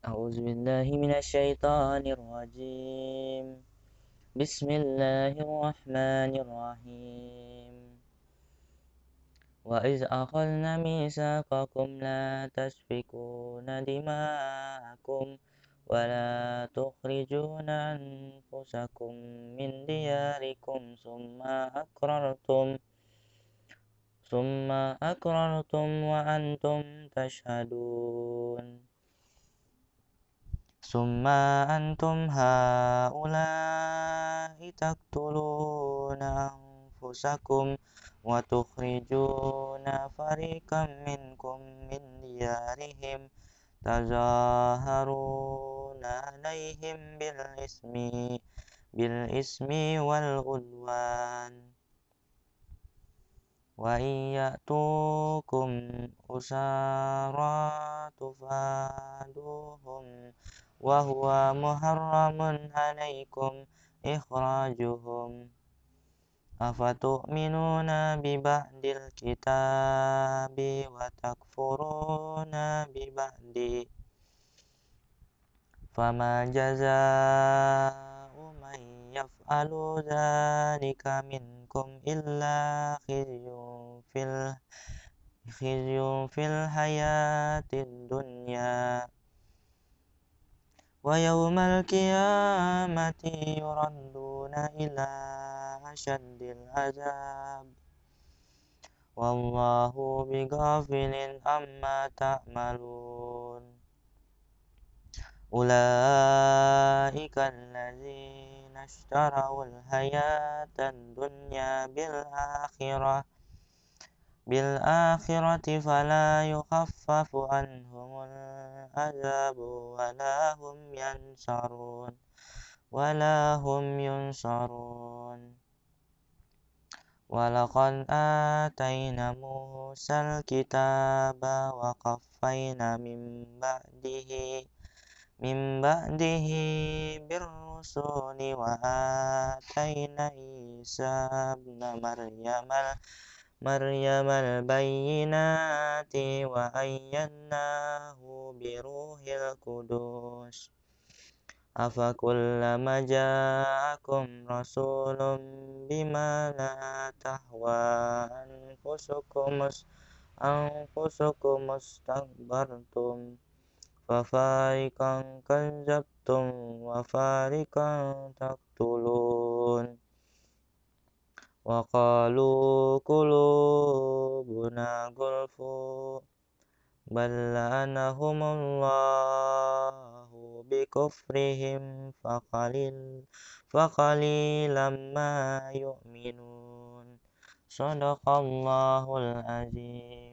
أعوذ بالله من الشيطان الرجيم. بسم الله الرحمن الرحيم. وإذ أخذنا ميثاقكم لا تسفكون دماءكم ولا تخرجون أنفسكم من دياركم ثم أقررتم ثم أقررتم وأنتم تشهدون. ثم أنتم هؤلاء تقتلون أنفسكم وتخرجون فريقا منكم من ديارهم تظاهرون عليهم بالإثم بالإثم والعدوان. وإن يأتوكم أسارى تفادوهم وهو محرم عليكم إخراجهم. أفتؤمنون ببعد الكتاب وتكفرون ببعد فما جزاء من يفعل ذلك منكم إلا خزي في الحياة الدنيا. ويوم القيامة يردون إلى أشد العذاب. والله بغافل عما تعملون. أولئك الذين اشتروا الحياة الدنيا بالآخرة. بالآخرة فلا يخفف عنهم العذاب ولا هم ينصرون ولا هم ينصرون. ولقد آتينا موسى الكتاب وقفينا من بعده من بعده بالرسل وآتينا عيسى ابن مريم مريم البينات وأيدناه بروح القدس أفكلما جاءكم رسول بما لا تهوى أنفسكم أنفسكم استكبرتم ففارقا كذبتم وفارقا تقتلون. وقالوا قلوبنا غلف بل لعنهم الله بكفرهم فقليل فقليلا ما يؤمنون. صدق الله العظيم.